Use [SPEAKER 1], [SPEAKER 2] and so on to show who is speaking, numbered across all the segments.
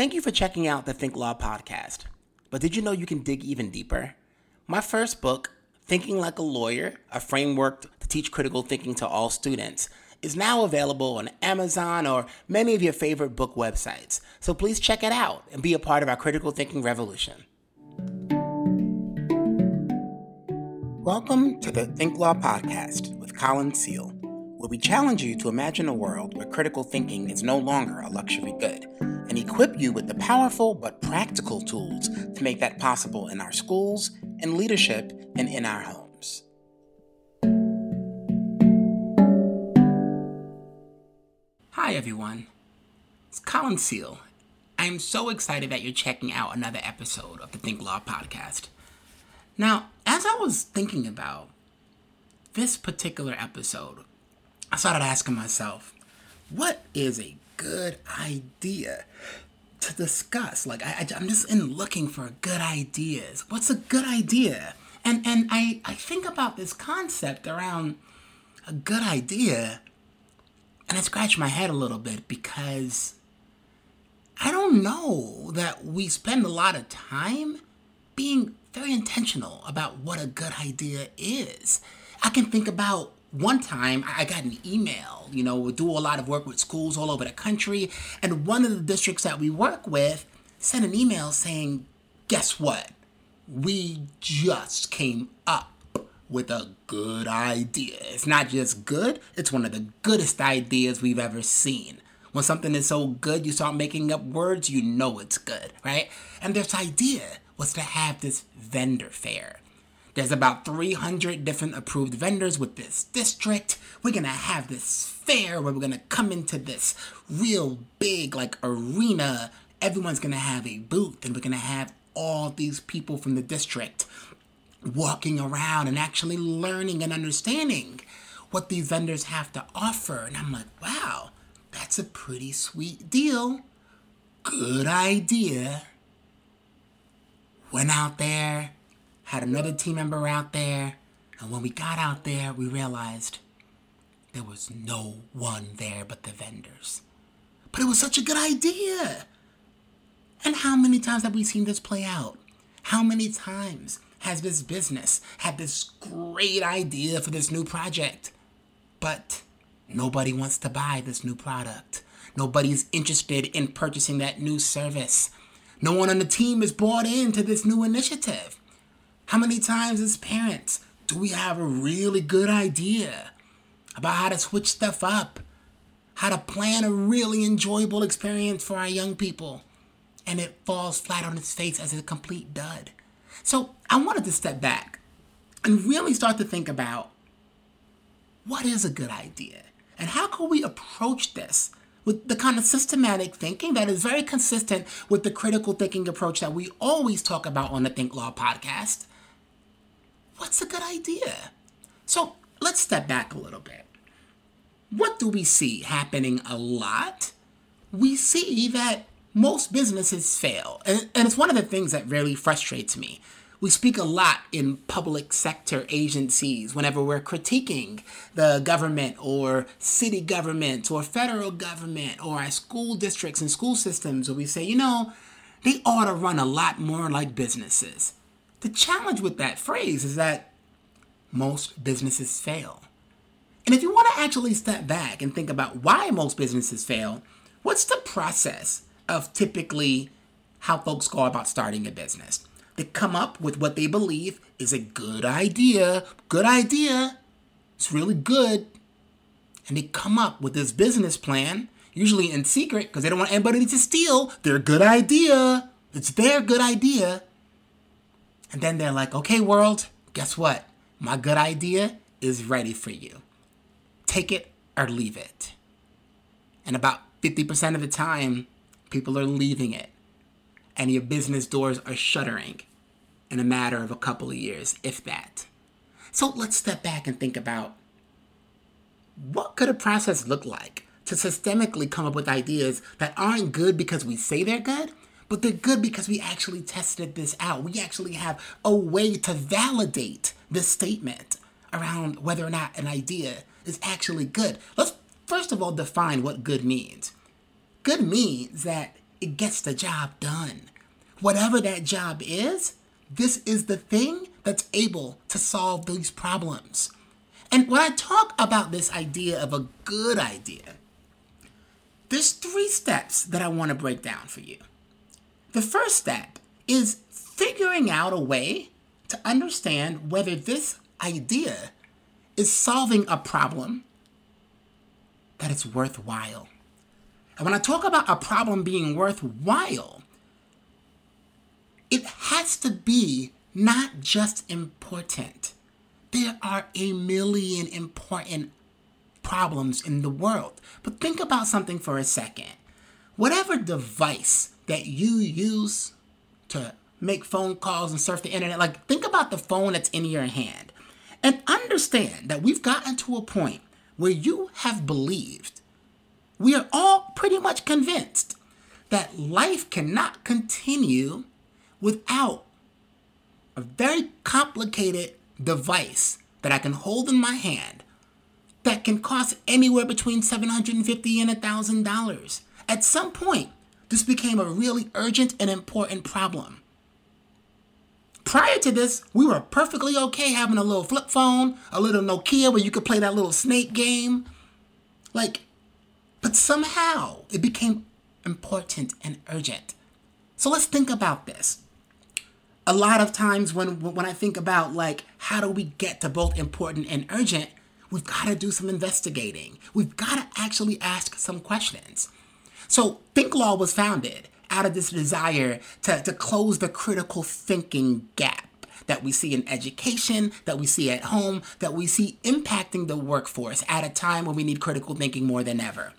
[SPEAKER 1] Thank you for checking out the Think Law podcast. But did you know you can dig even deeper? My first book, Thinking Like a Lawyer A Framework to Teach Critical Thinking to All Students, is now available on Amazon or many of your favorite book websites. So please check it out and be a part of our critical thinking revolution. Welcome to the Think Law Podcast with Colin Seale, where we challenge you to imagine a world where critical thinking is no longer a luxury good and equip you with the powerful but practical tools to make that possible in our schools, in leadership, and in our homes. Hi, everyone. It's Colin Seale. I am so excited that you're checking out another episode of the Think Law podcast. Now, as I was thinking about this particular episode, I started asking myself, what is a good idea to discuss. Like I, am just in looking for good ideas. What's a good idea? And and I I think about this concept around a good idea, and I scratch my head a little bit because I don't know that we spend a lot of time being very intentional about what a good idea is. I can think about one time I got an email, you know, we do a lot of work with schools all over the country, and one of the districts that we work with sent an email saying, Guess what? We just came up with a good idea. It's not just good, it's one of the goodest ideas we've ever seen. When something is so good, you start making up words, you know it's good, right? And this idea was to have this vendor fair. There's about 300 different approved vendors with this district. We're gonna have this fair where we're gonna come into this real big, like, arena. Everyone's gonna have a booth, and we're gonna have all these people from the district walking around and actually learning and understanding what these vendors have to offer. And I'm like, wow, that's a pretty sweet deal. Good idea. Went out there, had another team member out there, and when we got out there, we realized there was no one there but the vendors. But it was such a good idea. And how many times have we seen this play out? How many times has this business had this great idea for this new project, but nobody wants to buy this new product? Nobody's interested in purchasing that new service. No one on the team is bought into this new initiative. How many times as parents do we have a really good idea about how to switch stuff up, how to plan a really enjoyable experience for our young people, and it falls flat on its face as a complete dud? So I wanted to step back and really start to think about what is a good idea and how can we approach this with the kind of systematic thinking that is very consistent with the critical thinking approach that we always talk about on the Think Law podcast what's a good idea? So let's step back a little bit. What do we see happening a lot? We see that most businesses fail. And, and it's one of the things that really frustrates me. We speak a lot in public sector agencies whenever we're critiquing the government or city governments or federal government or our school districts and school systems, where we say, you know, they ought to run a lot more like businesses. The challenge with that phrase is that most businesses fail. And if you want to actually step back and think about why most businesses fail, what's the process of typically how folks go about starting a business? They come up with what they believe is a good idea. Good idea. It's really good. And they come up with this business plan, usually in secret because they don't want anybody to steal their good idea. It's their good idea. And then they're like, okay, world, guess what? My good idea is ready for you. Take it or leave it. And about 50% of the time, people are leaving it. And your business doors are shuttering in a matter of a couple of years, if that. So let's step back and think about what could a process look like to systemically come up with ideas that aren't good because we say they're good, but they're good because we actually tested this out. We actually have a way to validate this statement around whether or not an idea is actually good. Let's first of all define what good means. Good means that it gets the job done. Whatever that job is, this is the thing that's able to solve these problems. And when I talk about this idea of a good idea, there's three steps that I want to break down for you. The first step is figuring out a way to understand whether this idea is solving a problem that is worthwhile. And when I talk about a problem being worthwhile, it has to be not just important. There are a million important problems in the world. But think about something for a second. Whatever device that you use to make phone calls and surf the internet, like think about the phone that's in your hand. And understand that we've gotten to a point where you have believed, we are all pretty much convinced that life cannot continue without a very complicated device that I can hold in my hand that can cost anywhere between 750 and $1,000. At some point, this became a really urgent and important problem. Prior to this, we were perfectly okay having a little flip phone, a little Nokia where you could play that little snake game. Like, but somehow it became important and urgent. So let's think about this a lot of times when when I think about like how do we get to both important and urgent, we've got to do some investigating. We've got to actually ask some questions. So ThinkLaw was founded out of this desire to, to close the critical thinking gap that we see in education, that we see at home, that we see impacting the workforce at a time when we need critical thinking more than ever.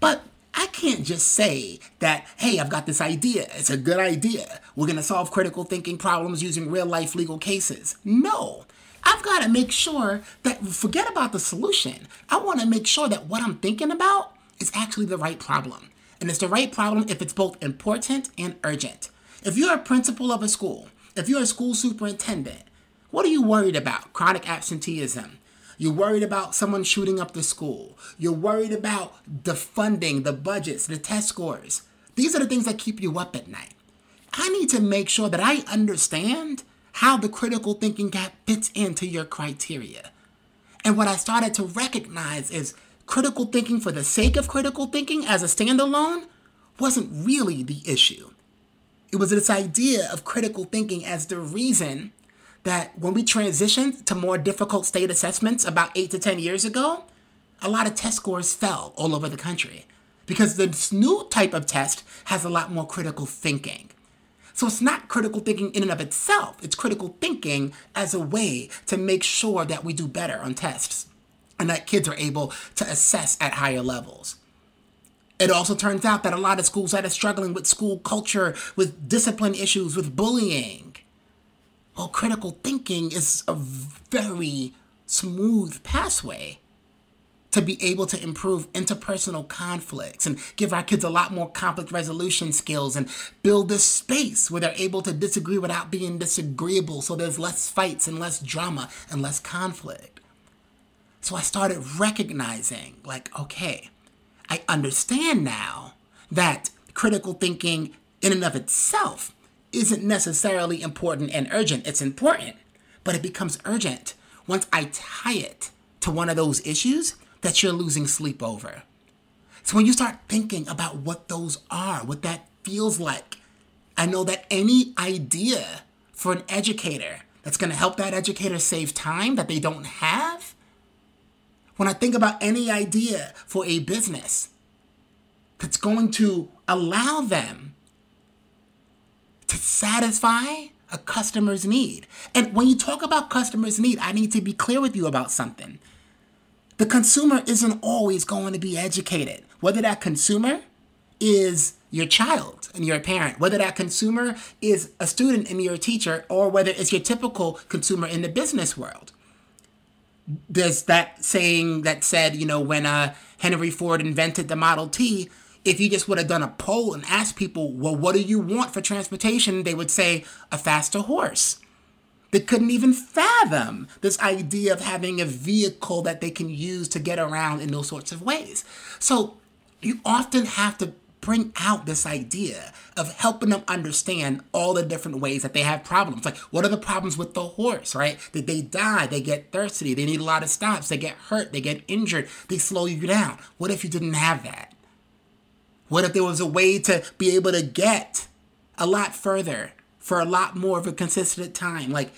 [SPEAKER 1] But I can't just say that, hey, I've got this idea. It's a good idea. We're going to solve critical thinking problems using real life legal cases. No. I've got to make sure that, forget about the solution. I want to make sure that what I'm thinking about is actually the right problem. And it's the right problem if it's both important and urgent. If you're a principal of a school, if you're a school superintendent, what are you worried about? Chronic absenteeism, you're worried about someone shooting up the school. You're worried about the funding, the budgets, the test scores. These are the things that keep you up at night. I need to make sure that I understand how the critical thinking gap fits into your criteria. And what I started to recognize is critical thinking for the sake of critical thinking as a standalone wasn't really the issue. It was this idea of critical thinking as the reason that when we transitioned to more difficult state assessments about eight to 10 years ago, a lot of test scores fell all over the country because this new type of test has a lot more critical thinking. So it's not critical thinking in and of itself, it's critical thinking as a way to make sure that we do better on tests and that kids are able to assess at higher levels. It also turns out that a lot of schools that are struggling with school culture, with discipline issues, with bullying, well, critical thinking is a very smooth pathway to be able to improve interpersonal conflicts and give our kids a lot more conflict resolution skills and build this space where they're able to disagree without being disagreeable so there's less fights and less drama and less conflict. So I started recognizing, like, okay, I understand now that critical thinking in and of itself isn't necessarily important and urgent. It's important, but it becomes urgent once I tie it to one of those issues that you're losing sleep over. So when you start thinking about what those are, what that feels like, I know that any idea for an educator that's going to help that educator save time that they don't have, when I think about any idea for a business that's going to allow them to satisfy a customer's need. And when you talk about customer's need, I need to be clear with you about something. The consumer isn't always going to be educated. Whether that consumer is your child and you're a parent, whether that consumer is a student and you're a teacher, or whether it's your typical consumer in the business world. There's that saying that said, you know, when uh, Henry Ford invented the Model T, if you just would have done a poll and asked people, well, what do you want for transportation? They would say a faster horse. They couldn't even fathom this idea of having a vehicle that they can use to get around in those sorts of ways. So you often have to bring out this idea of helping them understand all the different ways that they have problems. Like, what are the problems with the horse, right? Did they die? They get thirsty. They need a lot of stops. They get hurt. They get injured. They slow you down. What if you didn't have that? What if there was a way to be able to get a lot further for a lot more of a consistent time? Like,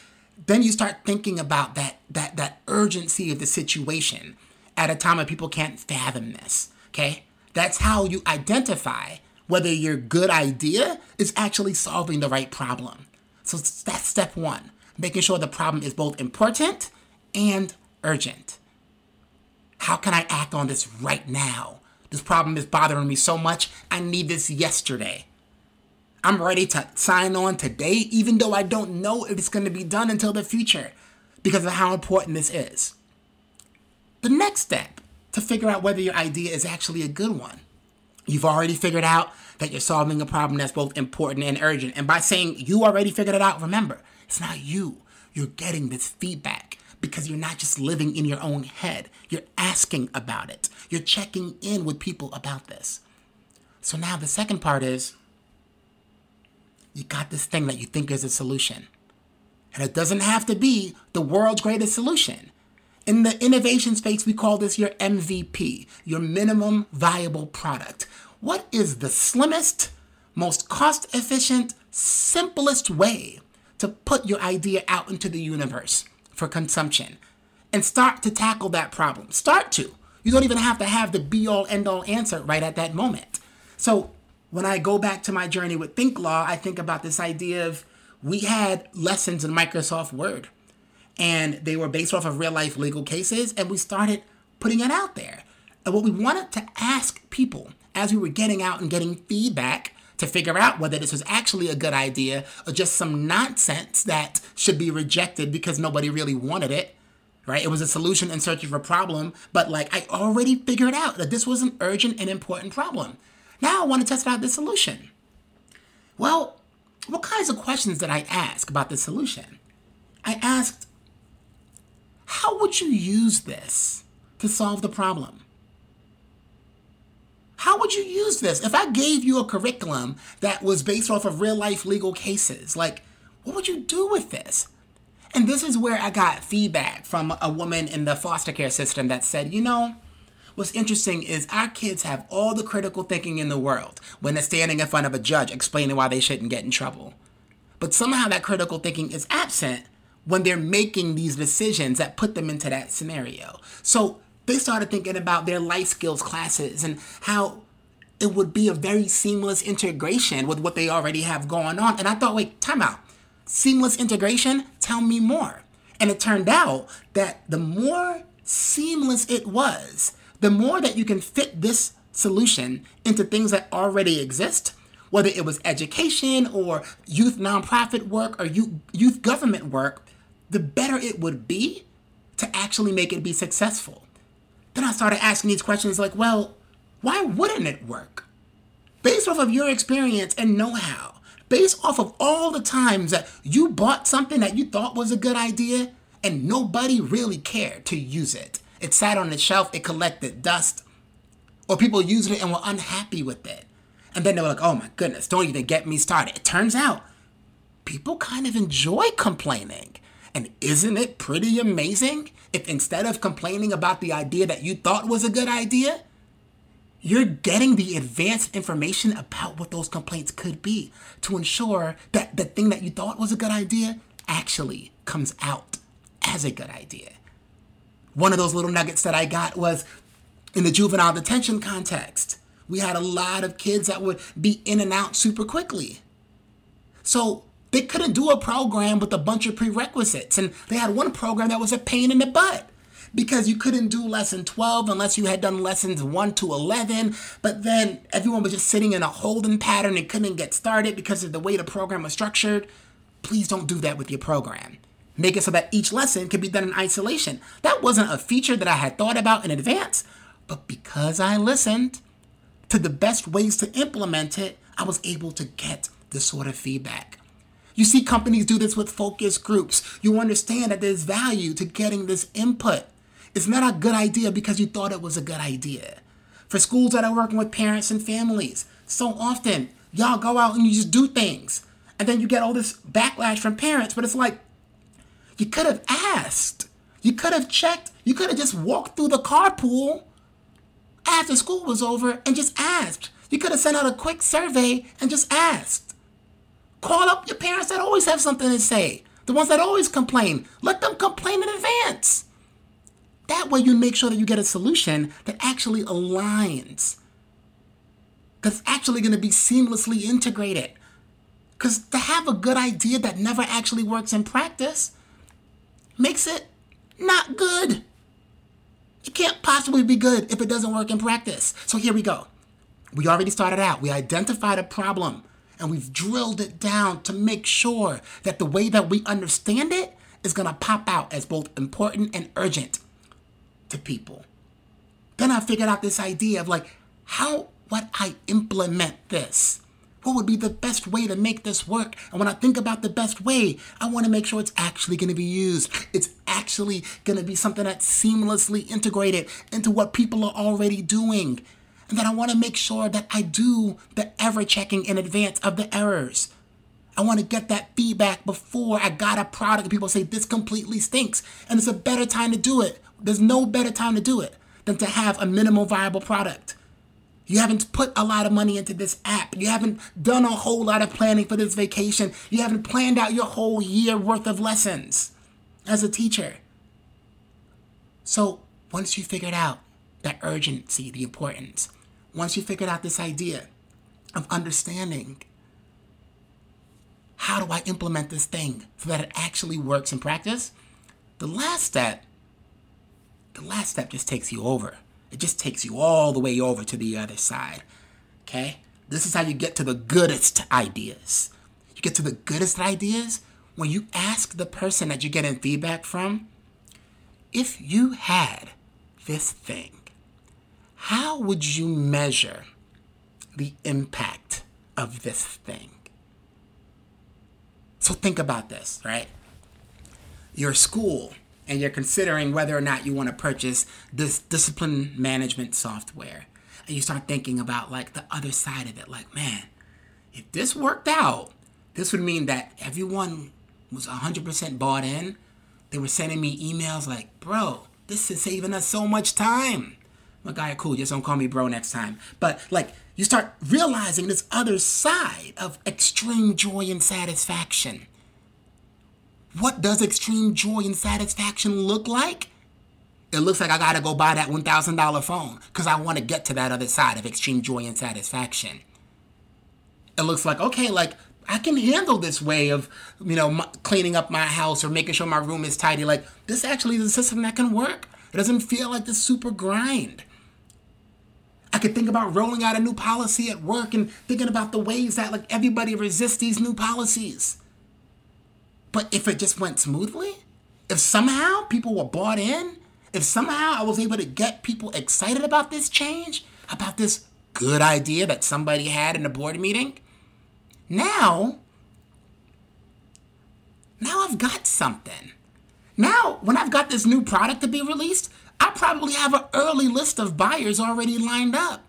[SPEAKER 1] then you start thinking about that that that urgency of the situation at a time when people can't fathom this. Okay? That's how you identify whether your good idea is actually solving the right problem. So that's step one, making sure the problem is both important and urgent. How can I act on this right now? This problem is bothering me so much, I need this yesterday. I'm ready to sign on today, even though I don't know if it's going to be done until the future because of how important this is. The next step to figure out whether your idea is actually a good one. You've already figured out that you're solving a problem that's both important and urgent. And by saying you already figured it out, remember, it's not you. You're getting this feedback because you're not just living in your own head. You're asking about it. You're checking in with people about this. So now the second part is you got this thing that you think is a solution. And it doesn't have to be the world's greatest solution. In the innovation space, we call this your MVP, your minimum viable product. What is the slimmest, most cost efficient, simplest way to put your idea out into the universe for consumption and start to tackle that problem? Start to. You don't even have to have the be all end all answer right at that moment. So when I go back to my journey with ThinkLaw, I think about this idea of we had lessons in Microsoft Word and they were based off of real life legal cases and we started putting it out there. And what we wanted to ask people as we were getting out and getting feedback to figure out whether this was actually a good idea or just some nonsense that should be rejected because nobody really wanted it. Right? It was a solution in search of a problem, but like I already figured out that this was an urgent and important problem. Now I want to test out this solution. Well, what kinds of questions did I ask about the solution? I asked, how would you use this to solve the problem? How would you use this? If I gave you a curriculum that was based off of real life legal cases, like, what would you do with this? And this is where I got feedback from a woman in the foster care system that said, you know, What's interesting is our kids have all the critical thinking in the world when they're standing in front of a judge explaining why they shouldn't get in trouble. But somehow that critical thinking is absent when they're making these decisions that put them into that scenario. So they started thinking about their life skills classes and how it would be a very seamless integration with what they already have going on. And I thought, wait, time out. Seamless integration? Tell me more. And it turned out that the more seamless it was, the more that you can fit this solution into things that already exist, whether it was education or youth nonprofit work or youth government work, the better it would be to actually make it be successful. Then I started asking these questions like, well, why wouldn't it work? Based off of your experience and know how, based off of all the times that you bought something that you thought was a good idea and nobody really cared to use it it sat on the shelf, it collected dust, or people used it and were unhappy with it. And then they were like, oh my goodness, don't even get me started. It turns out people kind of enjoy complaining. And isn't it pretty amazing if instead of complaining about the idea that you thought was a good idea, you're getting the advanced information about what those complaints could be to ensure that the thing that you thought was a good idea actually comes out as a good idea. One of those little nuggets that I got was in the juvenile detention context. We had a lot of kids that would be in and out super quickly. So they couldn't do a program with a bunch of prerequisites. And they had one program that was a pain in the butt because you couldn't do lesson 12 unless you had done lessons 1 to 11. But then everyone was just sitting in a holding pattern and couldn't get started because of the way the program was structured. Please don't do that with your program make it so that each lesson can be done in isolation. That wasn't a feature that I had thought about in advance, but because I listened to the best ways to implement it, I was able to get this sort of feedback. You see companies do this with focus groups. You understand that there's value to getting this input. It's not a good idea because you thought it was a good idea. For schools that are working with parents and families, so often y'all go out and you just do things. And then you get all this backlash from parents, but it's like, you could have asked. You could have checked. You could have just walked through the carpool after school was over and just asked. You could have sent out a quick survey and just asked. Call up your parents that always have something to say. The ones that always complain. Let them complain in advance. That way you make sure that you get a solution that actually aligns. That's actually going to be seamlessly integrated. Because to have a good idea that never actually works in practice makes it not good. It can't possibly be good if it doesn't work in practice. So here we go. We already started out. We identified a problem and we've drilled it down to make sure that the way that we understand it is going to pop out as both important and urgent to people. Then I figured out this idea of like, how would I implement this? What would be the best way to make this work? And when I think about the best way, I want to make sure it's actually going to be used. It's actually going to be something that's seamlessly integrated into what people are already doing. And then I want to make sure that I do the ever checking in advance of the errors. I want to get that feedback before I got a product people say this completely stinks. And it's a better time to do it. There's no better time to do it than to have a minimal viable product. You haven't put a lot of money into this app. You haven't done a whole lot of planning for this vacation. You haven't planned out your whole year worth of lessons as a teacher. So once you figured out the urgency, the importance, once you figured out this idea of understanding how do I implement this thing so that it actually works in practice, the last step, the last step just takes you over. It just takes you all the way over to the other side. Okay? This is how you get to the goodest ideas. You get to the goodest ideas when you ask the person that you're getting feedback from if you had this thing, how would you measure the impact of this thing? So think about this, right? Your school and you're considering whether or not you want to purchase this discipline management software and you start thinking about like the other side of it like man if this worked out this would mean that everyone was 100% bought in they were sending me emails like bro this is saving us so much time my guy cool just don't call me bro next time but like you start realizing this other side of extreme joy and satisfaction what does extreme joy and satisfaction look like? It looks like I gotta go buy that $1,000 phone because I wanna get to that other side of extreme joy and satisfaction. It looks like, okay, like I can handle this way of, you know, cleaning up my house or making sure my room is tidy. Like, this actually is a system that can work. It doesn't feel like this super grind. I could think about rolling out a new policy at work and thinking about the ways that, like, everybody resists these new policies. But if it just went smoothly, if somehow people were bought in, if somehow I was able to get people excited about this change, about this good idea that somebody had in a board meeting, now, now I've got something. Now, when I've got this new product to be released, I probably have an early list of buyers already lined up.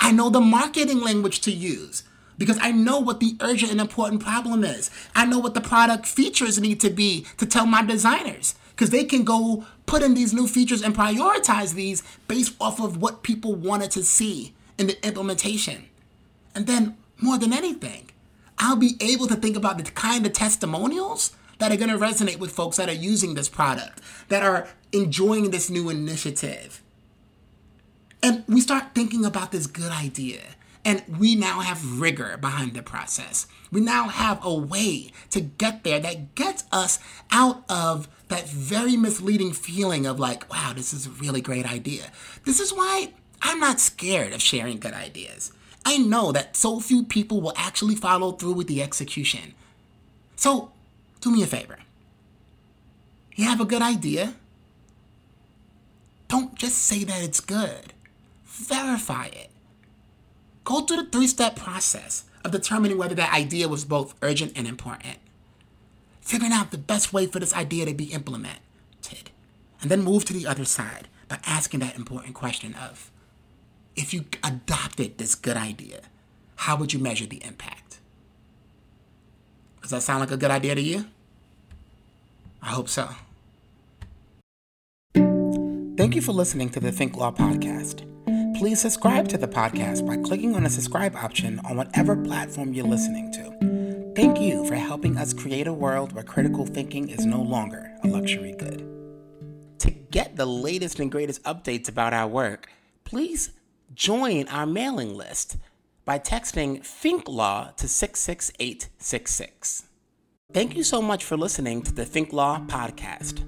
[SPEAKER 1] I know the marketing language to use because I know what the urgent and important problem is. I know what the product features need to be to tell my designers because they can go put in these new features and prioritize these based off of what people wanted to see in the implementation. And then, more than anything, I'll be able to think about the kind of testimonials that are going to resonate with folks that are using this product, that are enjoying this new initiative. And we start thinking about this good idea and we now have rigor behind the process. We now have a way to get there that gets us out of that very misleading feeling of like, wow, this is a really great idea. This is why I'm not scared of sharing good ideas. I know that so few people will actually follow through with the execution. So, do me a favor. You have a good idea? Don't just say that it's good. Verify it. Go through the three step process of determining whether that idea was both urgent and important. Figuring out the best way for this idea to be implemented. And then move to the other side by asking that important question of if you adopted this good idea, how would you measure the impact? Does that sound like a good idea to you? I hope so. Thank you for listening to the Think Law Podcast. Please subscribe to the podcast by clicking on the subscribe option on whatever platform you're listening to. Thank you for helping us create a world where critical thinking is no longer a luxury good. To get the latest and greatest updates about our work, please join our mailing list by texting Think Law to 66866. Thank you so much for listening to the Think Law Podcast.